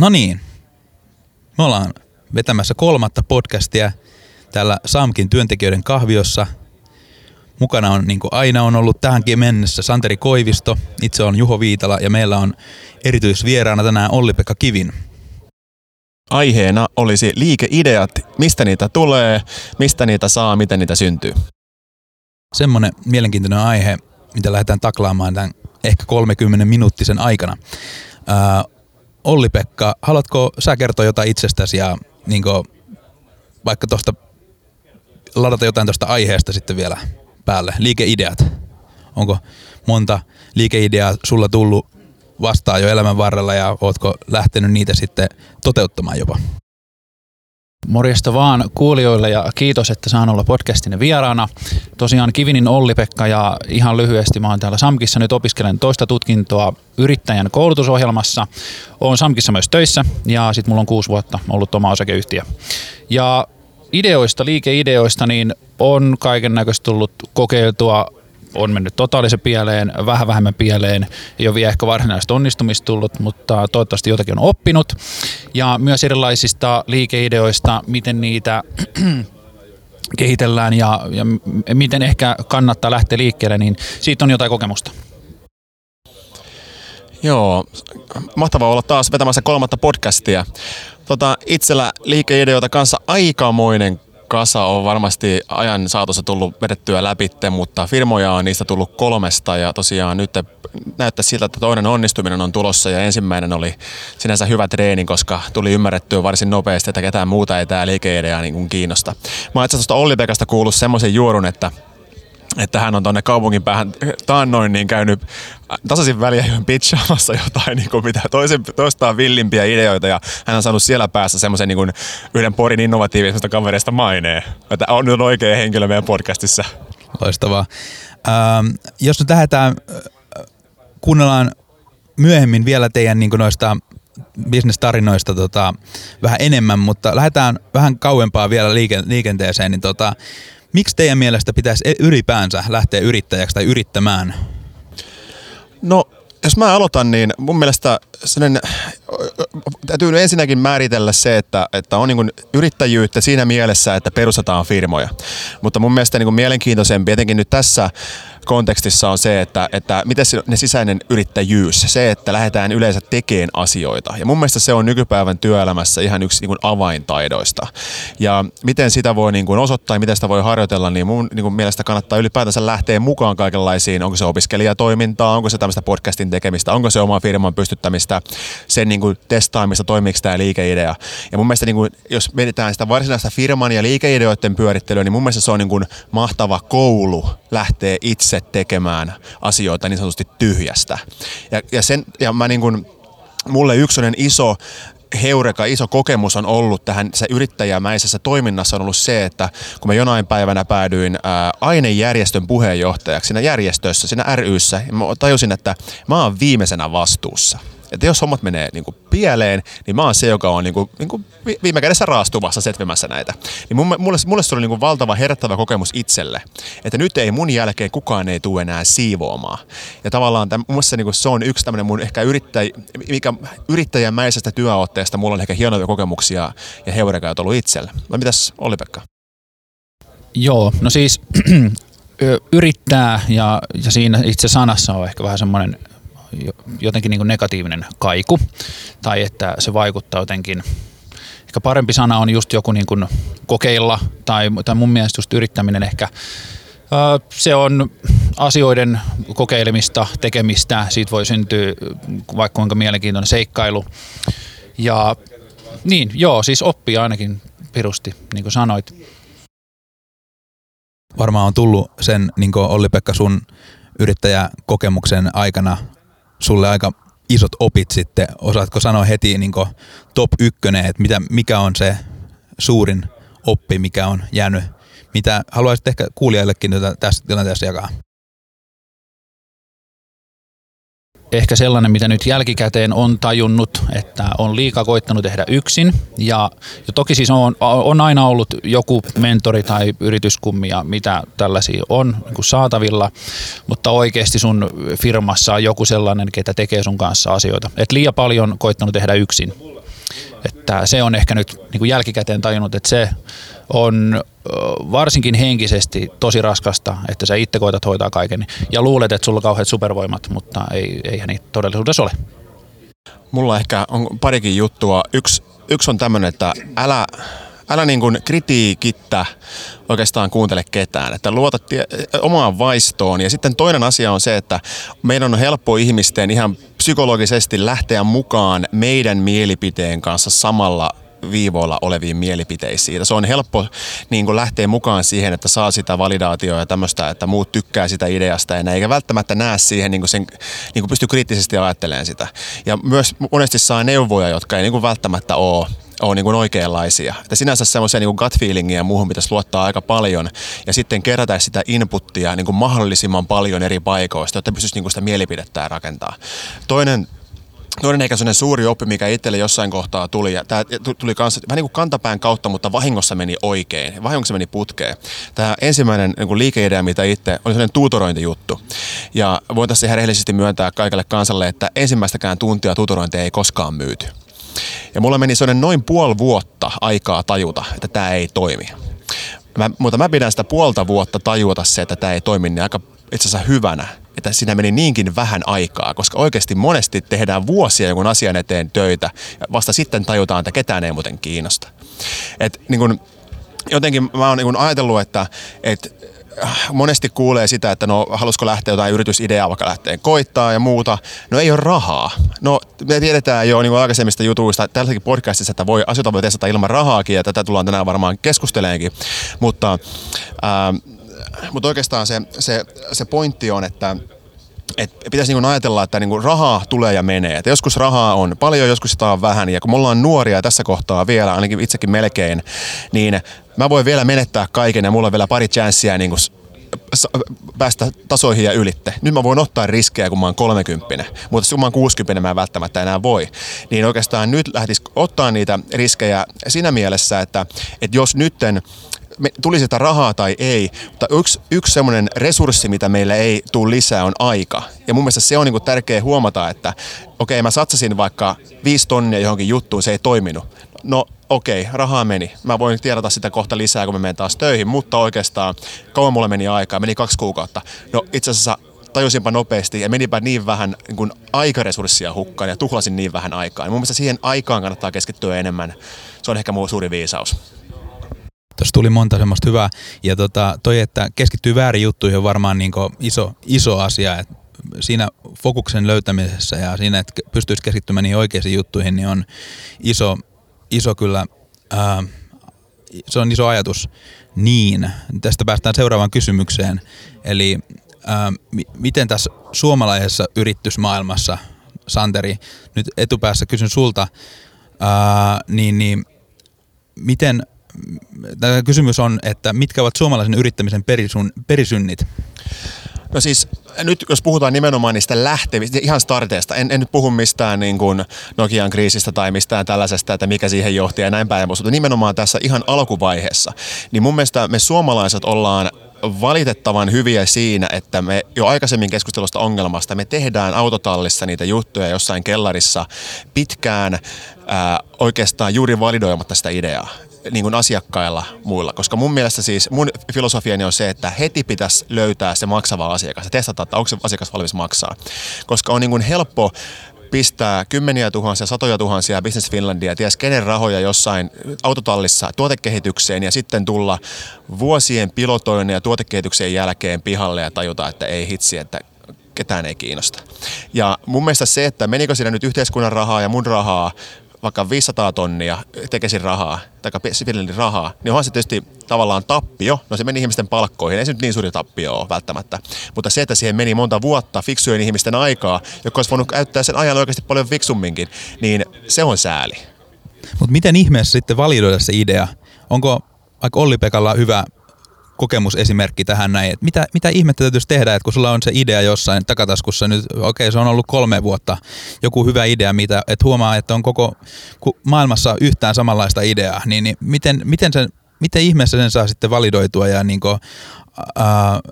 No niin, me ollaan vetämässä kolmatta podcastia täällä Samkin työntekijöiden kahviossa. Mukana on niin kuin aina on ollut tähänkin mennessä Santeri Koivisto, itse on Juho Viitala ja meillä on erityisvieraana tänään Olli-Pekka Kivin. Aiheena olisi liikeideat, mistä niitä tulee, mistä niitä saa, miten niitä syntyy. Semmoinen mielenkiintoinen aihe, mitä lähdetään taklaamaan tämän ehkä 30 minuuttisen aikana. Ää, Olli-Pekka, haluatko sä kertoa jotain itsestäsi ja niin kuin, vaikka tuosta ladata jotain tuosta aiheesta sitten vielä päälle? Liikeideat. Onko monta liikeideaa sulla tullut vastaan jo elämän varrella ja ootko lähtenyt niitä sitten toteuttamaan jopa? Morjesta vaan kuulijoille ja kiitos, että saan olla podcastin vieraana. Tosiaan Kivinin Olli-Pekka ja ihan lyhyesti mä oon täällä Samkissa nyt opiskelen toista tutkintoa yrittäjän koulutusohjelmassa. Oon Samkissa myös töissä ja sitten mulla on kuusi vuotta ollut oma osakeyhtiö. Ja ideoista, liikeideoista, niin on kaiken näköistä tullut kokeiltua on mennyt totaalisen pieleen, vähän vähemmän pieleen, ei ole vielä ehkä varsinaista onnistumista tullut, mutta toivottavasti jotakin on oppinut. Ja myös erilaisista liikeideoista, miten niitä kehitellään ja, ja miten ehkä kannattaa lähteä liikkeelle, niin siitä on jotain kokemusta. Joo, mahtavaa olla taas vetämässä kolmatta podcastia. Tota, itsellä liikeideoita kanssa aikamoinen kasa on varmasti ajan saatossa tullut vedettyä läpi, mutta firmoja on niistä tullut kolmesta ja tosiaan nyt näyttää siltä, että toinen onnistuminen on tulossa ja ensimmäinen oli sinänsä hyvä treeni, koska tuli ymmärrettyä varsin nopeasti, että ketään muuta ei tämä liikeidea niin kiinnosta. Mä oon itse asiassa Olli Pekasta kuullut semmoisen juorun, että että hän on tuonne kaupungin päähän taannoin niin käynyt tasaisin väliä pitchaamassa jotain, niin kuin mitä toisen, toistaan villimpiä ideoita ja hän on saanut siellä päässä semmoisen niin yhden Porin innovatiivisesta kavereista maineen. Että on nyt oikea henkilö meidän podcastissa. Loistavaa. Ähm, jos nyt lähdetään, äh, kuunnellaan myöhemmin vielä teidän niin noista bisnestarinoista tota, vähän enemmän, mutta lähdetään vähän kauempaa vielä liike, liikenteeseen, niin tota, Miksi teidän mielestä pitäisi e- ylipäänsä lähteä yrittäjäksi tai yrittämään? No, jos mä aloitan, niin mun mielestä sellainen, täytyy ensinnäkin määritellä se, että, että on niin yrittäjyyttä siinä mielessä, että perustetaan firmoja. Mutta mun mielestä niin mielenkiintoisempi, etenkin nyt tässä kontekstissa on se, että, että miten ne sisäinen yrittäjyys, se, että lähdetään yleensä tekemään asioita. Ja mun mielestä se on nykypäivän työelämässä ihan yksi niin kuin avaintaidoista. Ja miten sitä voi niin kuin osoittaa ja miten sitä voi harjoitella, niin mun niin kuin mielestä kannattaa ylipäätänsä lähteä mukaan kaikenlaisiin, onko se opiskelijatoimintaa, onko se tämmöistä podcastin tekemistä, onko se oma firman pystyttämistä, sen niin kuin testaamista, toimiiko tämä liikeidea. Ja mun mielestä niin kuin, jos mietitään sitä varsinaista firman ja liikeideoiden pyörittelyä, niin mun mielestä se on niin kuin mahtava koulu lähteä itse itse tekemään asioita niin sanotusti tyhjästä. Ja, ja, sen, ja mä niin kuin, mulle yksi iso heureka, iso kokemus on ollut tähän se yrittäjämäisessä toiminnassa on ollut se, että kun mä jonain päivänä päädyin ää, ainejärjestön puheenjohtajaksi siinä järjestössä, siinä ryssä, mä tajusin, että mä oon viimeisenä vastuussa – että jos hommat menee niin kuin pieleen, niin mä oon se, joka on niin kuin, niin kuin viime kädessä raastuvassa setvimässä näitä. Niin mulle, mulle se oli niin kuin valtava herättävä kokemus itselle, että nyt ei mun jälkeen kukaan ei tule enää siivoamaan. Ja tavallaan tämän, mun niin kuin, se on yksi tämmöinen mun ehkä yrittäj, mikä yrittäjämäisestä työotteesta mulla on ehkä hienoja kokemuksia ja heurekaita ollut itselle. No mitäs Oli-Pekka? Joo, no siis yrittää ja, ja siinä itse sanassa on ehkä vähän semmoinen jotenkin niin kuin negatiivinen kaiku tai että se vaikuttaa jotenkin ehkä parempi sana on just joku niin kuin kokeilla tai, tai mun mielestä just yrittäminen ehkä se on asioiden kokeilemista, tekemistä, siitä voi syntyä vaikka kuinka mielenkiintoinen seikkailu. Ja niin, joo, siis oppii ainakin pirusti, niin kuin sanoit. Varmaan on tullut sen, niin kuin Olli-Pekka, sun yrittäjäkokemuksen aikana sulle aika isot opit sitten. Osaatko sanoa heti niin top ykkönen, että mitä, mikä on se suurin oppi, mikä on jäänyt, mitä haluaisit ehkä kuulijoillekin tässä tilanteessa jakaa? Ehkä sellainen, mitä nyt jälkikäteen on tajunnut, että on liikaa koittanut tehdä yksin. Ja, ja toki siis on, on aina ollut joku mentori tai yrityskummi ja mitä tällaisia on niin kuin saatavilla, mutta oikeasti sun firmassa on joku sellainen, ketä tekee sun kanssa asioita. Et liian paljon koittanut tehdä yksin. Että se on ehkä nyt niin kuin jälkikäteen tajunnut, että se on varsinkin henkisesti tosi raskasta, että sä itse koetat hoitaa kaiken ja luulet, että sulla on kauheat supervoimat, mutta ei, eihän niitä todellisuudessa ole. Mulla ehkä on parikin juttua. Yksi, yksi on tämmöinen, että älä, älä niin kuin kritiikittä oikeastaan kuuntele ketään, että luota tie, omaan vaistoon. Ja sitten toinen asia on se, että meidän on helppo ihmisten ihan psykologisesti lähteä mukaan meidän mielipiteen kanssa samalla viivoilla oleviin mielipiteisiin. Se on helppo niin kuin lähteä mukaan siihen, että saa sitä validaatioa ja tämmöistä, että muut tykkää sitä ideasta ja eikä välttämättä näe siihen, niin kuin sen, niin kuin pysty kriittisesti ajattelemaan sitä. Ja myös monesti saa neuvoja, jotka ei niin kuin välttämättä ole ole niin kuin oikeanlaisia. Että sinänsä semmoisia niin gut feelingia ja muuhun pitäisi luottaa aika paljon ja sitten kerätä sitä inputtia niin kuin mahdollisimman paljon eri paikoista, jotta pystyisi niin kuin sitä mielipidettä rakentaa. Toinen Toinen ehkä sellainen suuri oppi, mikä itselle jossain kohtaa tuli, ja tämä tuli kanssa, vähän niin kuin kantapään kautta, mutta vahingossa meni oikein. Vahingossa meni putkeen. Tämä ensimmäinen niin liikeidea, mitä itse, oli sellainen tuutorointijuttu. Ja voin tässä ihan rehellisesti myöntää kaikille kansalle, että ensimmäistäkään tuntia tuutorointia ei koskaan myyty. Ja mulla meni sellainen noin puoli vuotta aikaa tajuta, että tämä ei toimi. Mä, mutta mä pidän sitä puolta vuotta tajuta se, että tämä ei toimi niin aika itse asiassa hyvänä, että siinä meni niinkin vähän aikaa, koska oikeasti monesti tehdään vuosia jonkun asian eteen töitä ja vasta sitten tajutaan, että ketään ei muuten kiinnosta. Et, niin kun, jotenkin mä oon niin ajatellut, että, että monesti kuulee sitä, että no halusko lähteä jotain yritysideaa vaikka lähteä koittaa ja muuta. No ei ole rahaa. No me tiedetään jo niin aikaisemmista jutuista tälläkin podcastissa, että voi, asioita voi testata ilman rahaakin ja tätä tullaan tänään varmaan keskusteleenkin. Mutta, ää, mutta oikeastaan se, se, se pointti on, että et pitäisi niin ajatella, että niin rahaa tulee ja menee. Et joskus rahaa on paljon, joskus sitä on vähän. Ja kun me ollaan nuoria tässä kohtaa vielä, ainakin itsekin melkein, niin mä voin vielä menettää kaiken ja mulla on vielä pari chanssiä niin päästä tasoihin ja ylitte. Nyt mä voin ottaa riskejä, kun mä oon 30, mutta kun mä oon 60, mä en välttämättä enää voi. Niin oikeastaan nyt lähtisi ottaa niitä riskejä siinä mielessä, että, että jos nytten me, tuli sitä rahaa tai ei, mutta yksi, yksi semmoinen resurssi, mitä meillä ei tule lisää, on aika. Ja mun mielestä se on niin tärkeää huomata, että okei, okay, mä satsasin vaikka viisi tonnia johonkin juttuun, se ei toiminut. No okei, okay, rahaa meni. Mä voin tiedata sitä kohta lisää, kun mä menen taas töihin, mutta oikeastaan kauan mulle meni aikaa, meni kaksi kuukautta. No itse asiassa tajusinpa nopeasti ja menipä niin vähän niin kuin aikaresurssia hukkaan ja tuhlasin niin vähän aikaa. Ja mun mielestä siihen aikaan kannattaa keskittyä enemmän. Se on ehkä mun suuri viisaus. Tuossa tuli monta semmoista hyvää. Ja tota, toi, että keskittyy väärin juttuihin on varmaan niin iso, iso asia. Et siinä fokuksen löytämisessä ja siinä, että pystyisi keskittymään niihin oikeisiin juttuihin, niin on iso, iso kyllä, ää, se on iso ajatus. Niin, tästä päästään seuraavaan kysymykseen. Eli ää, miten tässä suomalaisessa yritysmaailmassa, Santeri, nyt etupäässä kysyn sulta, ää, niin, niin miten – tämä kysymys on, että mitkä ovat suomalaisen yrittämisen perisun, perisynnit? No siis nyt jos puhutaan nimenomaan niistä lähtevistä, ihan starteista, en, en nyt puhu mistään niin kuin Nokian kriisistä tai mistään tällaisesta, että mikä siihen johti ja näin päin, mutta nimenomaan tässä ihan alkuvaiheessa, niin mun mielestä me suomalaiset ollaan valitettavan hyviä siinä, että me jo aikaisemmin keskustelusta ongelmasta, me tehdään autotallissa niitä juttuja jossain kellarissa pitkään ää, oikeastaan juuri validoimatta sitä ideaa niin kuin asiakkailla muilla. Koska mun mielestä siis, mun filosofiani on se, että heti pitäisi löytää se maksava asiakas ja testata, että onko se asiakas valmis maksaa. Koska on niin kuin helppo pistää kymmeniä tuhansia, satoja tuhansia Business Finlandia, ties kenen rahoja jossain autotallissa tuotekehitykseen ja sitten tulla vuosien pilotoinnin ja tuotekehityksen jälkeen pihalle ja tajuta, että ei hitsi, että ketään ei kiinnosta. Ja mun mielestä se, että menikö siinä nyt yhteiskunnan rahaa ja mun rahaa vaikka 500 tonnia tekesin rahaa, tai Finlandin rahaa, niin onhan se tietysti tavallaan tappio. No se meni ihmisten palkkoihin, ei se nyt niin suuri tappio ole välttämättä. Mutta se, että siihen meni monta vuotta fiksujen ihmisten aikaa, joka olisi voinut käyttää sen ajan oikeasti paljon fiksumminkin, niin se on sääli. Mutta miten ihmeessä sitten validoida se idea? Onko vaikka Olli-Pekalla hyvä kokemusesimerkki tähän näin, että mitä, mitä ihmettä täytyisi tehdä, että kun sulla on se idea jossain takataskussa nyt, okei okay, se on ollut kolme vuotta, joku hyvä idea, mitä, että huomaa, että on koko maailmassa yhtään samanlaista ideaa, niin, niin miten, miten, sen, miten ihmeessä sen saa sitten validoitua ja niin kuin, äh,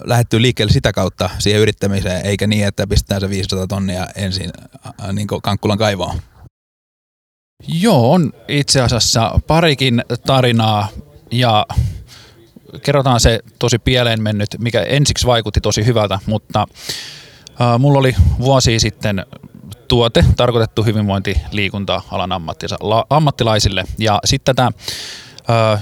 lähettyä liikkeelle sitä kautta siihen yrittämiseen, eikä niin, että pistetään se 500 tonnia ensin äh, niin kankkulan kaivoon? Joo, on itse asiassa parikin tarinaa ja kerrotaan se tosi pieleen mennyt, mikä ensiksi vaikutti tosi hyvältä, mutta äh, mulla oli vuosi sitten tuote tarkoitettu hyvinvointi liikunta-alan ammattilaisille. Ja sitten tätä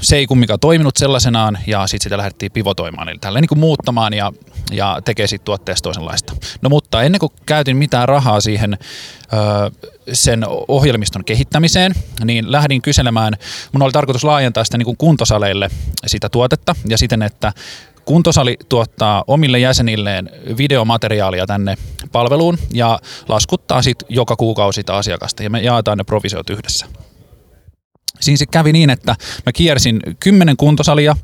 se ei kumminkaan toiminut sellaisenaan ja sitten sitä lähdettiin pivotoimaan, eli tälleen niin muuttamaan ja, ja tekee siitä tuotteesta toisenlaista. No mutta ennen kuin käytin mitään rahaa siihen sen ohjelmiston kehittämiseen, niin lähdin kyselemään, mun oli tarkoitus laajentaa sitä niin kuntosaleille sitä tuotetta ja siten, että Kuntosali tuottaa omille jäsenilleen videomateriaalia tänne palveluun ja laskuttaa sitten joka kuukausi sitä asiakasta ja me jaetaan ne provisiot yhdessä. Siinä se kävi niin, että mä kiersin kymmenen kuntosalia.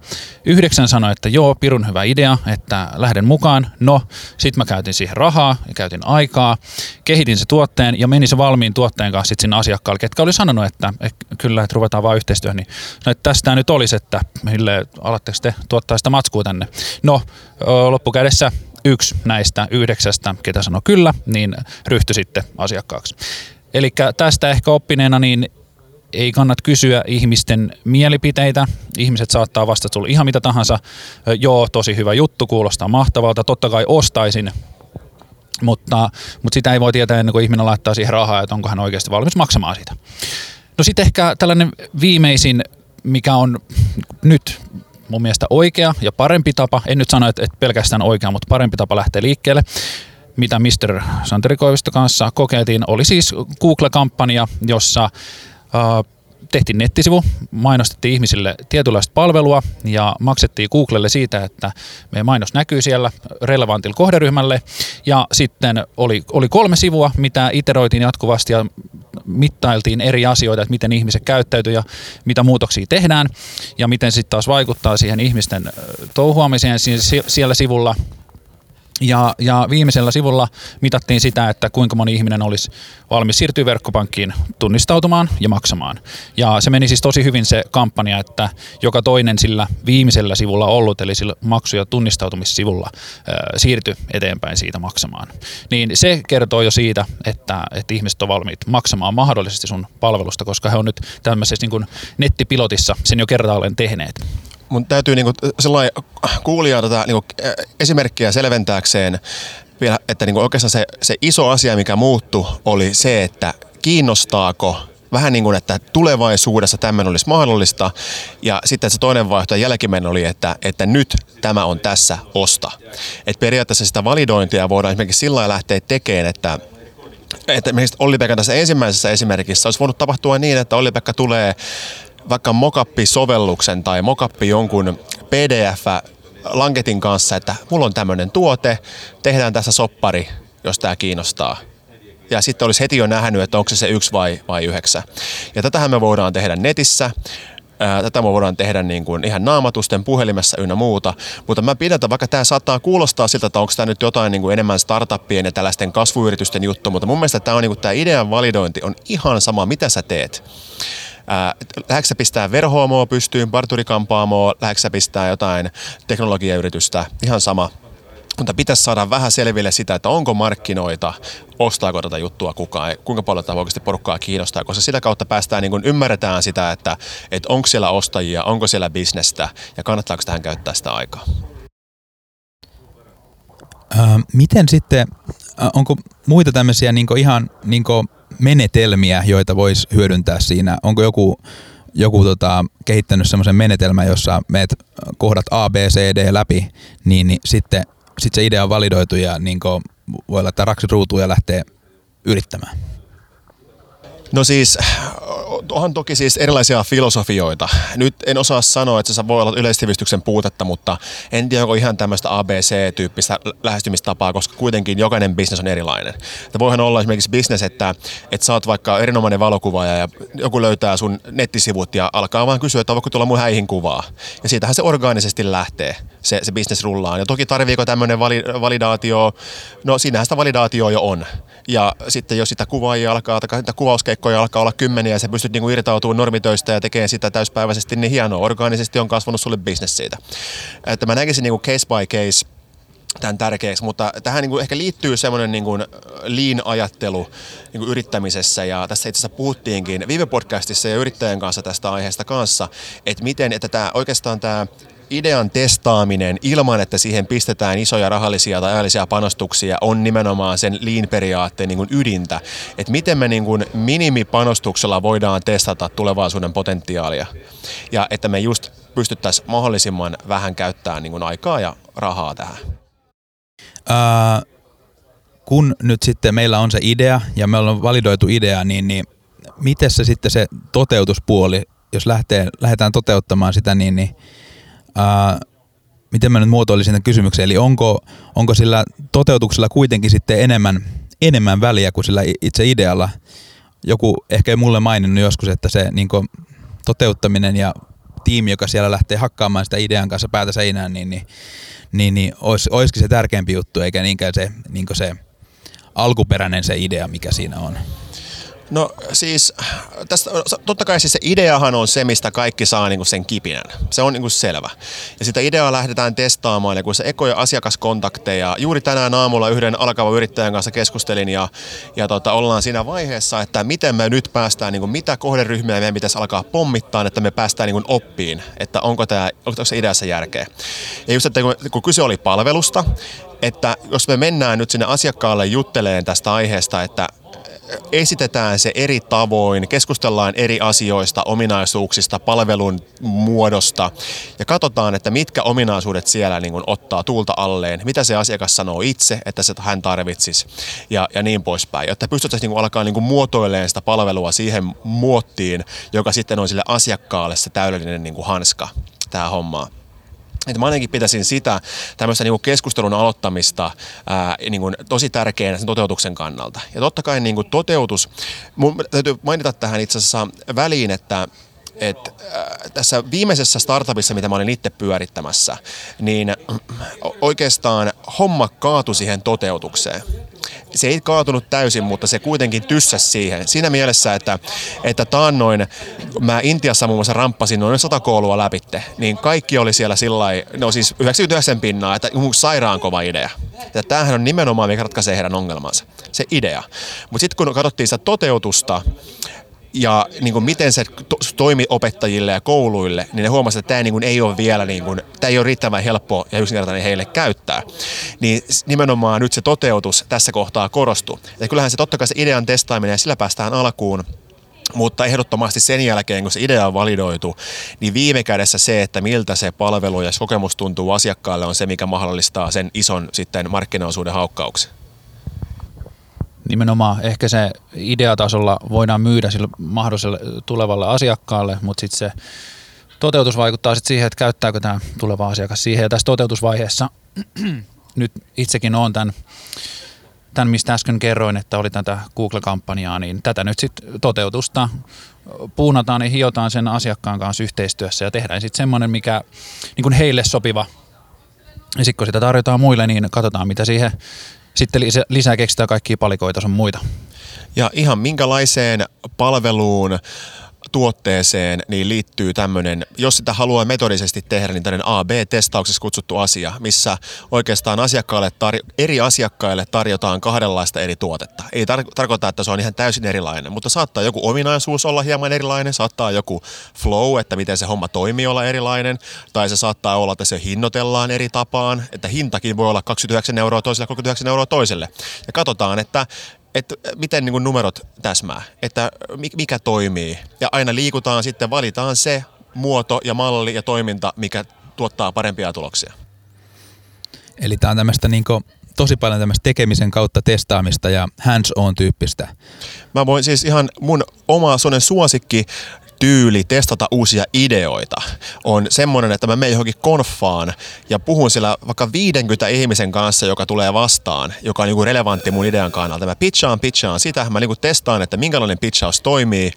Yhdeksän sanoi, että joo, pirun hyvä idea, että lähden mukaan. No, sit mä käytin siihen rahaa ja käytin aikaa, kehitin se tuotteen ja menin se valmiin tuotteen kanssa sit sinne asiakkaalle, ketkä oli sanonut, että, että kyllä, että ruvetaan vaan yhteistyöhön. Niin no, että tästä nyt olisi, että mille alatteko te tuottaa sitä matskua tänne. No, loppukädessä yksi näistä yhdeksästä, ketä sanoi kyllä, niin ryhtyi sitten asiakkaaksi. Eli tästä ehkä oppineena, niin ei kannata kysyä ihmisten mielipiteitä. Ihmiset saattaa vastata sulle ihan mitä tahansa. Joo, tosi hyvä juttu, kuulostaa mahtavalta. Totta kai ostaisin, mutta, mutta sitä ei voi tietää ennen kuin ihminen laittaa siihen rahaa, että onko hän oikeasti valmis maksamaan sitä. No sitten ehkä tällainen viimeisin, mikä on nyt mun mielestä oikea ja parempi tapa, en nyt sano, että pelkästään oikea, mutta parempi tapa lähteä liikkeelle, mitä Mr. Santeri Koivisto kanssa kokeiltiin, oli siis Google-kampanja, jossa tehtiin nettisivu, mainostettiin ihmisille tietynlaista palvelua ja maksettiin Googlelle siitä, että meidän mainos näkyy siellä relevantilla kohderyhmälle. Ja sitten oli, oli kolme sivua, mitä iteroitiin jatkuvasti ja mittailtiin eri asioita, että miten ihmiset käyttäytyy ja mitä muutoksia tehdään ja miten sitten taas vaikuttaa siihen ihmisten touhuamiseen siellä sivulla ja, ja viimeisellä sivulla mitattiin sitä, että kuinka moni ihminen olisi valmis siirtyä verkkopankkiin tunnistautumaan ja maksamaan. Ja se meni siis tosi hyvin se kampanja, että joka toinen sillä viimeisellä sivulla ollut, eli sillä maksu- ja tunnistautumissivulla siirtyi eteenpäin siitä maksamaan. Niin se kertoo jo siitä, että, että ihmiset on valmiit maksamaan mahdollisesti sun palvelusta, koska he on nyt tämmöisessä niin kuin nettipilotissa sen jo kertaalleen tehneet mun täytyy niinku sellainen kuulijaa tätä niinku esimerkkiä selventääkseen vielä, että niinku oikeastaan se, se iso asia, mikä muuttui, oli se, että kiinnostaako vähän niin kuin, että tulevaisuudessa tämmöinen olisi mahdollista. Ja sitten se toinen vaihtoehto jälkimmäinen oli, että, että nyt tämä on tässä, osta. Et periaatteessa sitä validointia voidaan esimerkiksi sillä lailla lähteä tekemään, että että esimerkiksi Olli-Pekan tässä ensimmäisessä esimerkissä olisi voinut tapahtua niin, että Olli-Pekka tulee vaikka mokappi-sovelluksen tai mokappi jonkun pdf lanketin kanssa, että mulla on tämmöinen tuote, tehdään tässä soppari, jos tämä kiinnostaa. Ja sitten olisi heti jo nähnyt, että onko se se yksi vai, vai yhdeksä. Ja tätähän me voidaan tehdä netissä. Tätä me voidaan tehdä niin kuin ihan naamatusten puhelimessa ynnä muuta, mutta mä pidän, vaikka tämä saattaa kuulostaa siltä, että onko tämä nyt jotain niin kuin enemmän startuppien ja tällaisten kasvuyritysten juttu, mutta mun mielestä tämä on niin kuin, tämä idean validointi on ihan sama, mitä sä teet. Lähdekö pistää verhoomoa pystyyn, parturikampaamoa, lähdekö pistää jotain teknologiayritystä, ihan sama. Mutta pitäisi saada vähän selville sitä, että onko markkinoita, ostaako tätä juttua kukaan, kuinka paljon tämä oikeasti porukkaa kiinnostaa, koska sitä kautta päästään niin kuin ymmärretään sitä, että, että onko siellä ostajia, onko siellä bisnestä ja kannattaako tähän käyttää sitä aikaa. Äh, miten sitten, äh, onko muita tämmöisiä niin ihan niin menetelmiä, joita voisi hyödyntää siinä? Onko joku, joku tota, kehittänyt semmoisen menetelmän, jossa meet kohdat A, B, C, D läpi, niin, niin sitten sit se idea on validoitu ja niin voi laittaa raksit ruutuun ja lähteä yrittämään? No siis onhan toki siis erilaisia filosofioita. Nyt en osaa sanoa, että se voi olla yleissivistyksen puutetta, mutta en tiedä, onko ihan tämmöistä ABC-tyyppistä lähestymistapaa, koska kuitenkin jokainen bisnes on erilainen. Että voihan olla esimerkiksi bisnes, että, että sä oot vaikka erinomainen valokuvaaja ja joku löytää sun nettisivut ja alkaa vaan kysyä, että voiko tulla mun häihin kuvaa. Ja siitähän se orgaanisesti lähtee, se, se bisnes rullaan. Ja toki tarviiko tämmöinen vali, validaatio, no siinähän sitä validaatio jo on. Ja sitten jos sitä kuvaajia alkaa, tai sitä kuvauskeikkoja alkaa olla kymmeniä ja sä pystyt niin irtautumaan normitöistä ja tekee sitä täyspäiväisesti, niin hienoa. Orgaanisesti on kasvanut sulle bisnes siitä. Että mä näkisin niin kuin case by case tämän tärkeäksi, mutta tähän niin kuin ehkä liittyy semmoinen niin kuin lean-ajattelu niin kuin yrittämisessä ja tässä itse asiassa puhuttiinkin viime podcastissa ja yrittäjän kanssa tästä aiheesta kanssa, että miten, että tämä oikeastaan tämä idean testaaminen ilman, että siihen pistetään isoja rahallisia tai ajallisia panostuksia, on nimenomaan sen lean-periaatteen niin ydintä. Että miten me niin kuin minimipanostuksella voidaan testata tulevaisuuden potentiaalia. Ja että me just pystyttäisiin mahdollisimman vähän käyttämään niin kuin aikaa ja rahaa tähän. Ää, kun nyt sitten meillä on se idea ja me ollaan validoitu idea, niin, niin miten se sitten se toteutuspuoli, jos lähtee, lähdetään toteuttamaan sitä, niin, niin ää, miten mä nyt muotoilisin tämän kysymyksen, eli onko, onko sillä toteutuksella kuitenkin sitten enemmän, enemmän väliä kuin sillä itse idealla? Joku ehkä ei mulle maininnut joskus, että se niin toteuttaminen ja tiimi, joka siellä lähtee hakkaamaan sitä idean kanssa päätä seinään, niin, niin, niin, niin olis, olisikin se tärkeämpi juttu, eikä niinkään se, niin se alkuperäinen se idea, mikä siinä on. No siis, tästä, totta kai siis se ideahan on se, mistä kaikki saa niinku sen kipinän. Se on niinku selvä. Ja sitä ideaa lähdetään testaamaan, ja kun se ekoja asiakaskontakteja, juuri tänään aamulla yhden alkavan yrittäjän kanssa keskustelin, ja, ja tota, ollaan siinä vaiheessa, että miten me nyt päästään, niinku, mitä kohderyhmiä meidän pitäisi alkaa pommittaa, että me päästään niinku oppiin, että onko, tämä, onko se ideassa järkeä. Ja just, että kun, kun kyse oli palvelusta, että jos me mennään nyt sinne asiakkaalle jutteleen tästä aiheesta, että esitetään se eri tavoin, keskustellaan eri asioista, ominaisuuksista, palvelun muodosta ja katsotaan, että mitkä ominaisuudet siellä niin kuin ottaa tuulta alleen, mitä se asiakas sanoo itse, että se hän tarvitsisi ja, ja niin poispäin, jotta pystyttäisiin niin kuin alkaa niin kuin muotoilemaan sitä palvelua siihen muottiin, joka sitten on sille asiakkaalle se täydellinen niin kuin hanska tämä homma. Että mä ainakin pitäisin sitä tämmöistä niin keskustelun aloittamista ää, niin kuin tosi tärkeänä sen toteutuksen kannalta. Ja totta kai niin kuin toteutus, mun täytyy mainita tähän itse asiassa väliin, että et, äh, tässä viimeisessä startupissa, mitä mä olin itse pyörittämässä, niin oikeastaan homma kaatui siihen toteutukseen. Se ei kaatunut täysin, mutta se kuitenkin tyssäsi siihen. Siinä mielessä, että, että taannoin mä Intiassa muun muassa ramppasin noin sata koulua läpitte, niin kaikki oli siellä sillä no siis 99 pinnaa, että sairaan kova idea. Ja tämähän on nimenomaan, mikä ratkaisee heidän ongelmansa, se idea. Mutta sitten kun katsottiin sitä toteutusta, ja niin kuin miten se to, toimi opettajille ja kouluille, niin ne huomasivat, että tämä niin kuin ei ole vielä niin kuin, tämä ei ole riittävän helppo ja yksinkertainen heille käyttää. Niin nimenomaan nyt se toteutus tässä kohtaa korostuu. Ja kyllähän se totta kai se idean testaaminen ja sillä päästään alkuun, mutta ehdottomasti sen jälkeen, kun se idea on validoitu, niin viime kädessä se, että miltä se palvelu ja kokemus tuntuu asiakkaalle, on se, mikä mahdollistaa sen ison sitten markkinaosuuden haukkauksen nimenomaan ehkä se ideatasolla voidaan myydä sille mahdolliselle tulevalle asiakkaalle, mutta sitten se toteutus vaikuttaa sitten siihen, että käyttääkö tämä tuleva asiakas siihen. Ja tässä toteutusvaiheessa nyt itsekin olen tämän, tämän, mistä äsken kerroin, että oli tätä Google-kampanjaa, niin tätä nyt sitten toteutusta puunataan ja hiotaan sen asiakkaan kanssa yhteistyössä ja tehdään sitten semmoinen, mikä niin heille sopiva ja sitten kun sitä tarjotaan muille, niin katsotaan mitä siihen sitten lisää keksitään kaikkia palikoita sun muita. Ja ihan minkälaiseen palveluun tuotteeseen niin liittyy tämmöinen, jos sitä haluaa metodisesti tehdä, niin tämmöinen AB-testauksessa kutsuttu asia, missä oikeastaan asiakkaille tar- eri asiakkaille tarjotaan kahdenlaista eri tuotetta. Ei tar- tarkoita, että se on ihan täysin erilainen, mutta saattaa joku ominaisuus olla hieman erilainen, saattaa joku flow, että miten se homma toimii olla erilainen, tai se saattaa olla, että se hinnoitellaan eri tapaan, että hintakin voi olla 29 euroa toiselle ja 39 euroa toiselle. Ja katsotaan, että että miten niin numerot täsmää, että mikä toimii. Ja aina liikutaan sitten, valitaan se muoto ja malli ja toiminta, mikä tuottaa parempia tuloksia. Eli tämä on tämmöistä niin tosi paljon tämmöistä tekemisen kautta testaamista ja hands-on tyyppistä. Mä voin siis ihan mun oma suosikki tyyli testata uusia ideoita on semmoinen, että mä menen johonkin konfaan ja puhun siellä vaikka 50 ihmisen kanssa, joka tulee vastaan, joka on niin relevantti mun idean kannalta. Mä pitchaan, pitchaan sitä, mä niin testaan, että minkälainen pitchaus toimii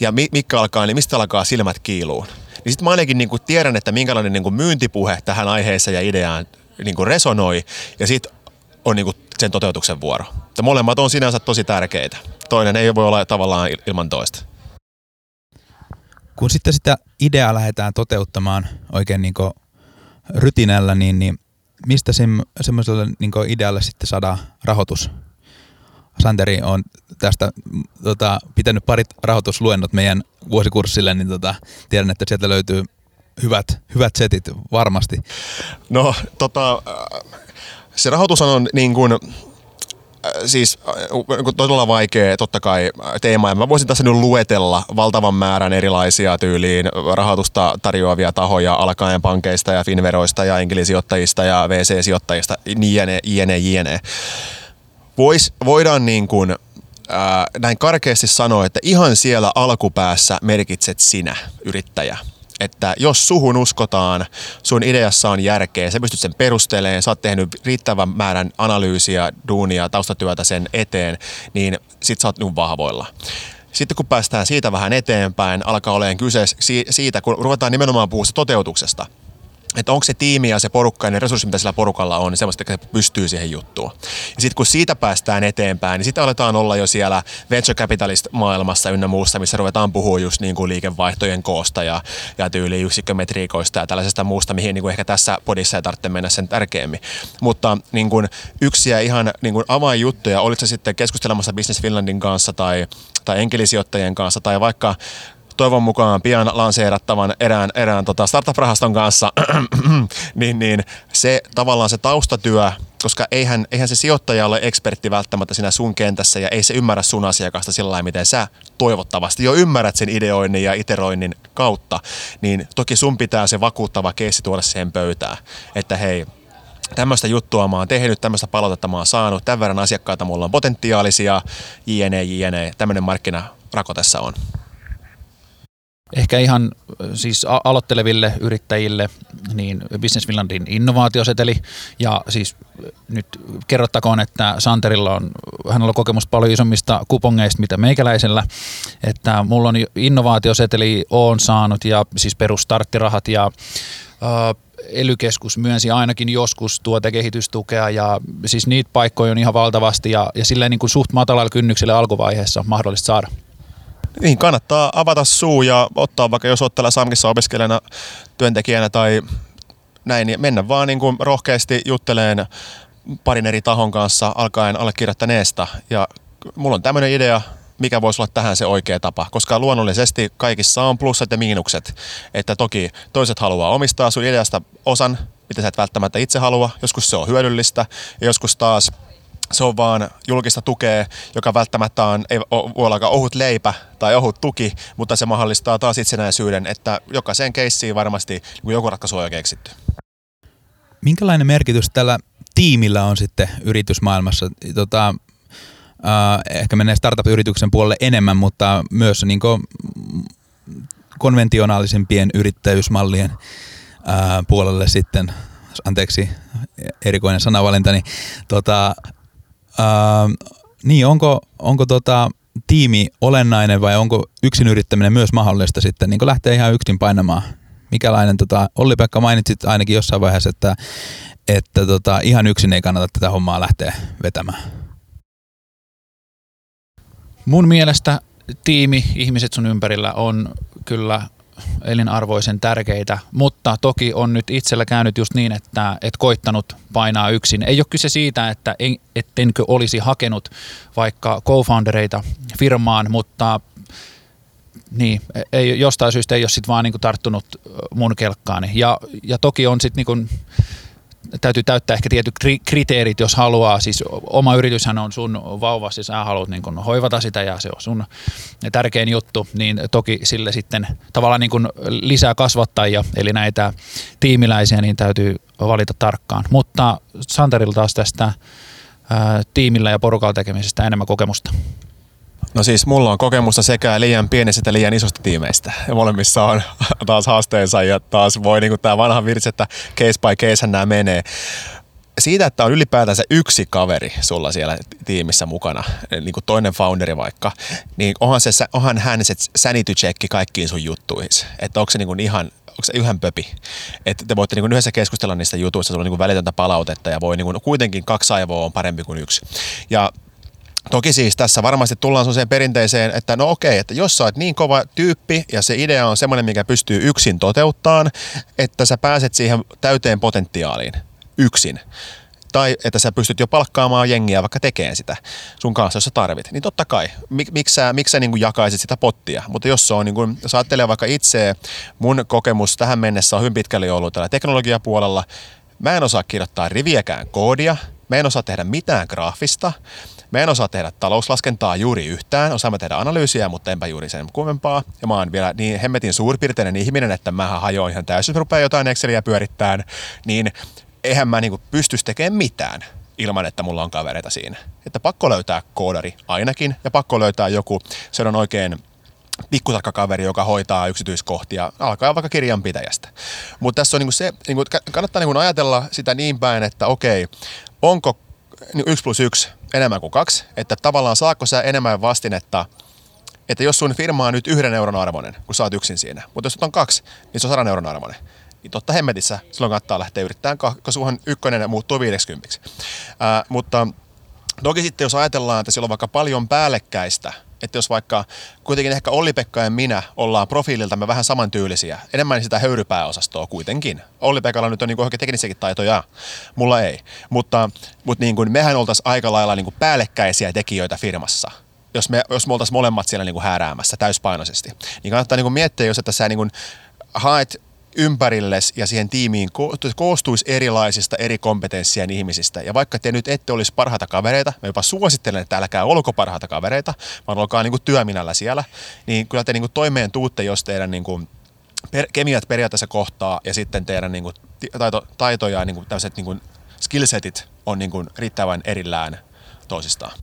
ja mikä alkaa, niin mistä alkaa silmät kiiluun. Niin sitten mä ainakin niin tiedän, että minkälainen niin myyntipuhe tähän aiheeseen ja ideaan niin resonoi ja sitten on niin sen toteutuksen vuoro. Ja molemmat on sinänsä tosi tärkeitä. Toinen ei voi olla tavallaan ilman toista. Kun sitten sitä ideaa lähdetään toteuttamaan oikein niin rytinällä, niin, niin mistä semmoiselle niin idealle sitten saada rahoitus? Santeri on tästä tota, pitänyt parit rahoitusluennot meidän vuosikurssille, niin tota, tiedän, että sieltä löytyy hyvät, hyvät setit varmasti. No tota, se rahoitus on niin kuin, siis todella vaikea totta kai teema. Ja mä voisin tässä nyt luetella valtavan määrän erilaisia tyyliin rahoitusta tarjoavia tahoja alkaen pankeista ja Finveroista ja enkelisijoittajista ja VC-sijoittajista, jne, jne, jne. Vois, voidaan niin kuin, ää, näin karkeasti sanoa, että ihan siellä alkupäässä merkitset sinä, yrittäjä että jos suhun uskotaan, sun ideassa on järkeä, sä pystyt sen perustelemaan, sä oot tehnyt riittävän määrän analyysiä, duunia, taustatyötä sen eteen, niin sit sä oot niin vahvoilla. Sitten kun päästään siitä vähän eteenpäin, alkaa olemaan kyse siitä, kun ruvetaan nimenomaan puhua toteutuksesta – että onko se tiimi ja se porukka ja ne resurssit, mitä sillä porukalla on, niin semmoista, että se pystyy siihen juttuun. Ja sitten kun siitä päästään eteenpäin, niin sitten aletaan olla jo siellä venture capitalist maailmassa ynnä muussa, missä ruvetaan puhua just niin kuin liikevaihtojen koosta ja, ja tyyli yksikkömetriikoista ja tällaisesta muusta, mihin niin kuin ehkä tässä podissa ei tarvitse mennä sen tärkeämmin. Mutta niin kuin yksi ja ihan niin kuin avainjuttuja, olitko sitten keskustelemassa Business Finlandin kanssa tai, tai enkelisijoittajien kanssa tai vaikka toivon mukaan pian lanseerattavan erään, erään tota startup-rahaston kanssa, niin, niin se tavallaan se taustatyö, koska eihän, eihän se sijoittaja ole ekspertti välttämättä siinä sun kentässä ja ei se ymmärrä sun asiakasta sillä lailla, miten sä toivottavasti jo ymmärrät sen ideoinnin ja iteroinnin kautta, niin toki sun pitää se vakuuttava keissi tuoda siihen pöytään, että hei, tämmöistä juttua mä oon tehnyt, tämmöistä palautetta mä oon saanut, tämän verran asiakkaita mulla on potentiaalisia, jne, jne, tämmöinen markkinarako tässä on. Ehkä ihan siis aloitteleville yrittäjille niin Business Finlandin innovaatioseteli. Ja siis nyt kerrottakoon, että Santerilla on, hänellä on kokemus paljon isommista kupongeista mitä meikäläisellä, että mulla on innovaatioseteli on saanut ja siis perustarttirahat ja äh, elykeskus myönsi ainakin joskus tuotekehitystukea. Ja siis niitä paikkoja on ihan valtavasti ja, ja silleen niin kuin suht matalalla kynnyksellä alkuvaiheessa mahdollista saada. Niin, kannattaa avata suu ja ottaa vaikka jos ottelee Samkissa opiskelijana työntekijänä tai näin, niin mennä vaan niin kuin rohkeasti jutteleen parin eri tahon kanssa alkaen allekirjoittaneesta. Ja mulla on tämmöinen idea, mikä voisi olla tähän se oikea tapa, koska luonnollisesti kaikissa on plussat ja miinukset. Että toki toiset haluaa omistaa sun ideasta osan, mitä sä et välttämättä itse halua, joskus se on hyödyllistä ja joskus taas se on vaan julkista tukea, joka välttämättä on, ei voi olla ohut leipä tai ohut tuki, mutta se mahdollistaa taas itsenäisyyden, että jokaiseen keissiin varmasti niin joku ratkaisu on jo keksitty. Minkälainen merkitys tällä tiimillä on sitten yritysmaailmassa? Tota, äh, ehkä menee startup-yrityksen puolelle enemmän, mutta myös niin konventionaalisempien yrittäjyysmallien äh, puolelle sitten, anteeksi erikoinen sanavalinta, niin tota, Öö, niin, onko, onko tota, tiimi olennainen vai onko yksin yrittäminen myös mahdollista sitten niin lähteä ihan yksin painamaan? Mikälainen, tota, Olli-Pekka mainitsit ainakin jossain vaiheessa, että, että tota, ihan yksin ei kannata tätä hommaa lähteä vetämään. Mun mielestä tiimi, ihmiset sun ympärillä on kyllä elinarvoisen tärkeitä, mutta toki on nyt itsellä käynyt just niin, että et koittanut painaa yksin. Ei ole kyse siitä, että en, ettenkö olisi hakenut vaikka co-foundereita firmaan, mutta niin, ei, jostain syystä ei ole sit vaan niinku tarttunut mun kelkkaani. Ja, ja toki on sitten niinku, täytyy täyttää ehkä tietyt kriteerit, jos haluaa. Siis oma yrityshän on sun vauvas ja sä haluat niin kun hoivata sitä ja se on sun tärkein juttu, niin toki sille sitten tavallaan niin kun lisää kasvattajia, eli näitä tiimiläisiä, niin täytyy valita tarkkaan. Mutta Santerilla taas tästä ää, tiimillä ja porukalla tekemisestä enemmän kokemusta. No siis mulla on kokemusta sekä liian pienestä että liian isosta tiimeistä. Ja molemmissa on taas haasteensa ja taas voi niin tämä vanha virsi, että case by case nämä menee siitä, että on ylipäätänsä yksi kaveri sulla siellä tiimissä mukana, niin kuin toinen founderi vaikka, niin onhan, se, onhan hän se sanity check kaikkiin sun juttuihin. Että onko se niin kuin ihan onko se yhden pöpi. Että te voitte niin yhdessä keskustella niistä jutuista, sulla on niin välitöntä palautetta ja voi niin kuitenkin kaksi aivoa on parempi kuin yksi. Ja Toki siis tässä varmasti tullaan sellaiseen perinteiseen, että no okei, että jos sä oot niin kova tyyppi ja se idea on semmoinen, mikä pystyy yksin toteuttaan, että sä pääset siihen täyteen potentiaaliin, yksin. Tai että sä pystyt jo palkkaamaan jengiä vaikka tekemään sitä sun kanssa, jos sä tarvit, niin totta kai, mik, miksi sä, miksi sä niin kuin jakaisit sitä pottia? Mutta jos se on, niin kuin, jos ajattelee vaikka itse, mun kokemus tähän mennessä on hyvin pitkälle ollut tällä teknologiapuolella, mä en osaa kirjoittaa riviäkään koodia, mä en osaa tehdä mitään graafista, Mä en osaa tehdä talouslaskentaa juuri yhtään, osaamme tehdä analyysiä, mutta enpä juuri sen kummempaa. Ja mä oon vielä niin hemmetin suurpiirteinen ihminen, että mä hajoan ihan täysin, rupeaa jotain Exceliä pyörittämään, niin eihän mä niinku pystyisi tekemään mitään ilman, että mulla on kavereita siinä. Että pakko löytää koodari ainakin ja pakko löytää joku, se on oikein pikkutarkka kaveri, joka hoitaa yksityiskohtia, alkaa vaikka kirjanpitäjästä. Mutta tässä on niinku se, niinku, kannattaa niinku ajatella sitä niin päin, että okei, onko yksi plus yksi enemmän kuin kaksi, että tavallaan saako sä enemmän vastinetta, että jos sun firma on nyt yhden euron arvoinen, kun sä oot yksin siinä, mutta jos on kaksi, niin se on sadan euron arvoinen niin totta hemmetissä silloin kannattaa lähteä yrittämään, koska suhan ykkönen muuttuu 50. Ää, mutta toki sitten jos ajatellaan, että siellä on vaikka paljon päällekkäistä, että jos vaikka kuitenkin ehkä Olli-Pekka ja minä ollaan profiililtamme vähän samantyylisiä, enemmän sitä höyrypääosastoa kuitenkin. Olli-Pekalla nyt on niin oikein teknisiäkin taitoja, mulla ei. Mutta, mutta niin kuin mehän oltaisiin aika lailla niin kuin päällekkäisiä tekijöitä firmassa jos me, jos me oltaisiin molemmat siellä niin kuin hääräämässä täyspainoisesti, niin kannattaa niin kuin miettiä, jos että sä niin kuin haet ympärilles ja siihen tiimiin koostuisi erilaisista eri kompetenssien ihmisistä. Ja vaikka te nyt ette olisi parhaita kavereita, mä jopa suosittelen, että älkää olko parhaita kavereita, vaan olkaa niin työminällä siellä, niin kyllä te niin kuin toimeen tuutte, jos teidän niin kuin per, kemiat periaatteessa kohtaa ja sitten teidän niin kuin taito, taito ja niin tämmöiset niin kuin skillsetit on niin kuin riittävän erillään toisistaan.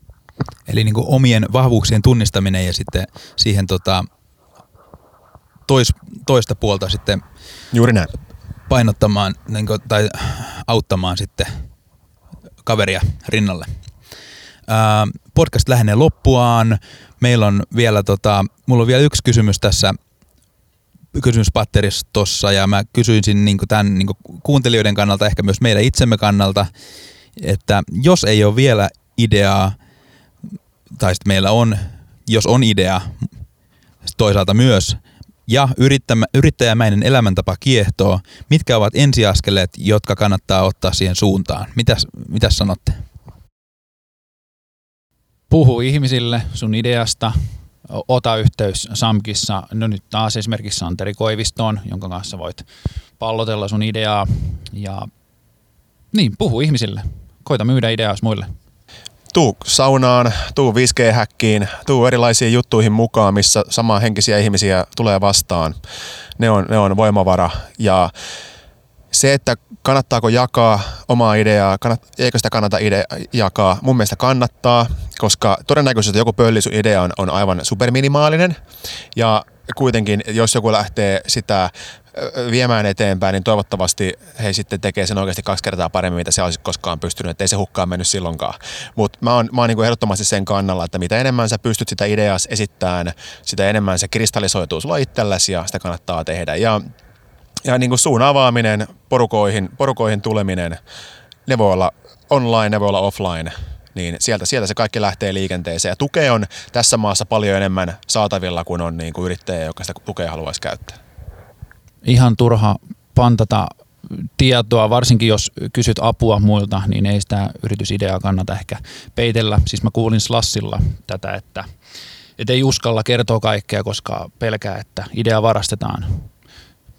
Eli niin kuin omien vahvuuksien tunnistaminen ja sitten siihen tota, tois, toista puolta sitten Juuri näin. painottamaan niin kuin, tai auttamaan sitten kaveria rinnalle. Ää, podcast lähenee loppuaan. Meillä on vielä, tota, mulla on vielä yksi kysymys tässä kysymyspatterissa tossa ja mä kysyisin niin tämän niin kuuntelijoiden kannalta, ehkä myös meidän itsemme kannalta, että jos ei ole vielä ideaa, tai sitten meillä on, jos on idea, toisaalta myös, ja yrittäjämäinen elämäntapa kiehtoo. Mitkä ovat ensiaskeleet, jotka kannattaa ottaa siihen suuntaan? Mitäs, mitäs sanotte? Puhu ihmisille sun ideasta, ota yhteys Samkissa, no nyt taas esimerkiksi Santeri Koivistoon, jonka kanssa voit pallotella sun ideaa ja niin, puhu ihmisille. Koita myydä ideaa muille tuu saunaan, tuu 5G-häkkiin, tuu erilaisiin juttuihin mukaan, missä henkisiä ihmisiä tulee vastaan. Ne on, ne on voimavara. Ja se, että kannattaako jakaa omaa ideaa, kannat, eikö sitä kannata idea, jakaa, mun mielestä kannattaa, koska todennäköisesti joku pöllisu idea on, on aivan superminimaalinen. Ja kuitenkin, jos joku lähtee sitä viemään eteenpäin, niin toivottavasti he sitten tekee sen oikeasti kaksi kertaa paremmin, mitä se olisi koskaan pystynyt, että ei se hukkaan mennyt silloinkaan. Mutta mä oon, mä oon niin kuin ehdottomasti sen kannalla, että mitä enemmän sä pystyt sitä ideaa esittämään, sitä enemmän se kristallisoituu sulla itselläsi ja sitä kannattaa tehdä. Ja, ja niin kuin suun avaaminen, porukoihin, porukoihin tuleminen, ne voi olla online, ne voi olla offline, niin sieltä, sieltä se kaikki lähtee liikenteeseen. Ja tukea on tässä maassa paljon enemmän saatavilla kuin on niin kuin yrittäjä, joka sitä tukea haluaisi käyttää ihan turha pantata tietoa, varsinkin jos kysyt apua muilta, niin ei sitä yritysideaa kannata ehkä peitellä. Siis mä kuulin Slassilla tätä, että, että ei uskalla kertoa kaikkea, koska pelkää, että idea varastetaan.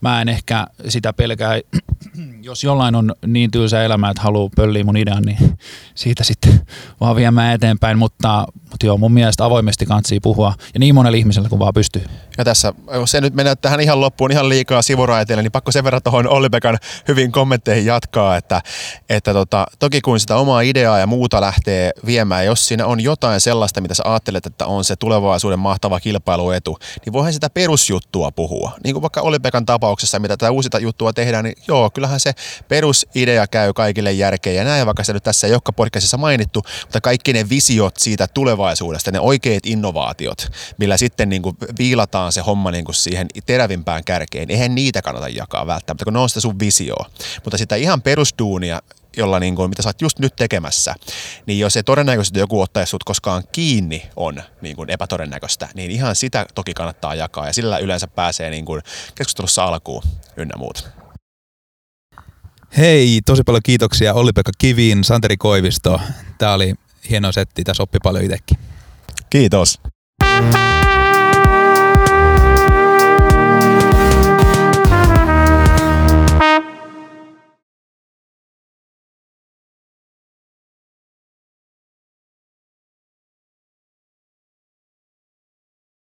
Mä en ehkä sitä pelkää, jos jollain on niin tylsä elämä, että haluaa pölliä mun idean, niin siitä sitten vaan viemään eteenpäin, mutta, mutta joo, mun mielestä avoimesti kantsii puhua ja niin monella ihmisellä kuin vaan pystyy. Ja tässä, jos se nyt mennään tähän ihan loppuun ihan liikaa sivuraiteille, niin pakko sen verran tuohon Olli-Pekan hyvin kommentteihin jatkaa, että, että tota, toki kun sitä omaa ideaa ja muuta lähtee viemään, jos siinä on jotain sellaista, mitä sä ajattelet, että on se tulevaisuuden mahtava kilpailuetu, niin voihan sitä perusjuttua puhua. Niin kuin vaikka Olli-Pekan tapauksessa, mitä tätä uusita juttua tehdään, niin joo, kyllähän se perusidea käy kaikille järkeen ja näin, vaikka se nyt tässä ei olekaan podcastissa mainittu, mutta kaikki ne visiot siitä tulevaisuudesta, ne oikeat innovaatiot, millä sitten niin kuin viilataan se homma niin kuin siihen terävimpään kärkeen, eihän niitä kannata jakaa välttämättä, kun ne on sitä sun visioa. Mutta sitä ihan perusduunia, jolla niin kuin, mitä sä oot just nyt tekemässä, niin jos se todennäköisesti joku ottaisi sut koskaan kiinni on niin kuin epätodennäköistä, niin ihan sitä toki kannattaa jakaa ja sillä yleensä pääsee niin kuin keskustelussa alkuun ynnä muut. Hei, tosi paljon kiitoksia Olli-Pekka Kiviin, Santeri Koivisto. Tämä oli hieno setti, tässä oppi paljon itsekin. Kiitos.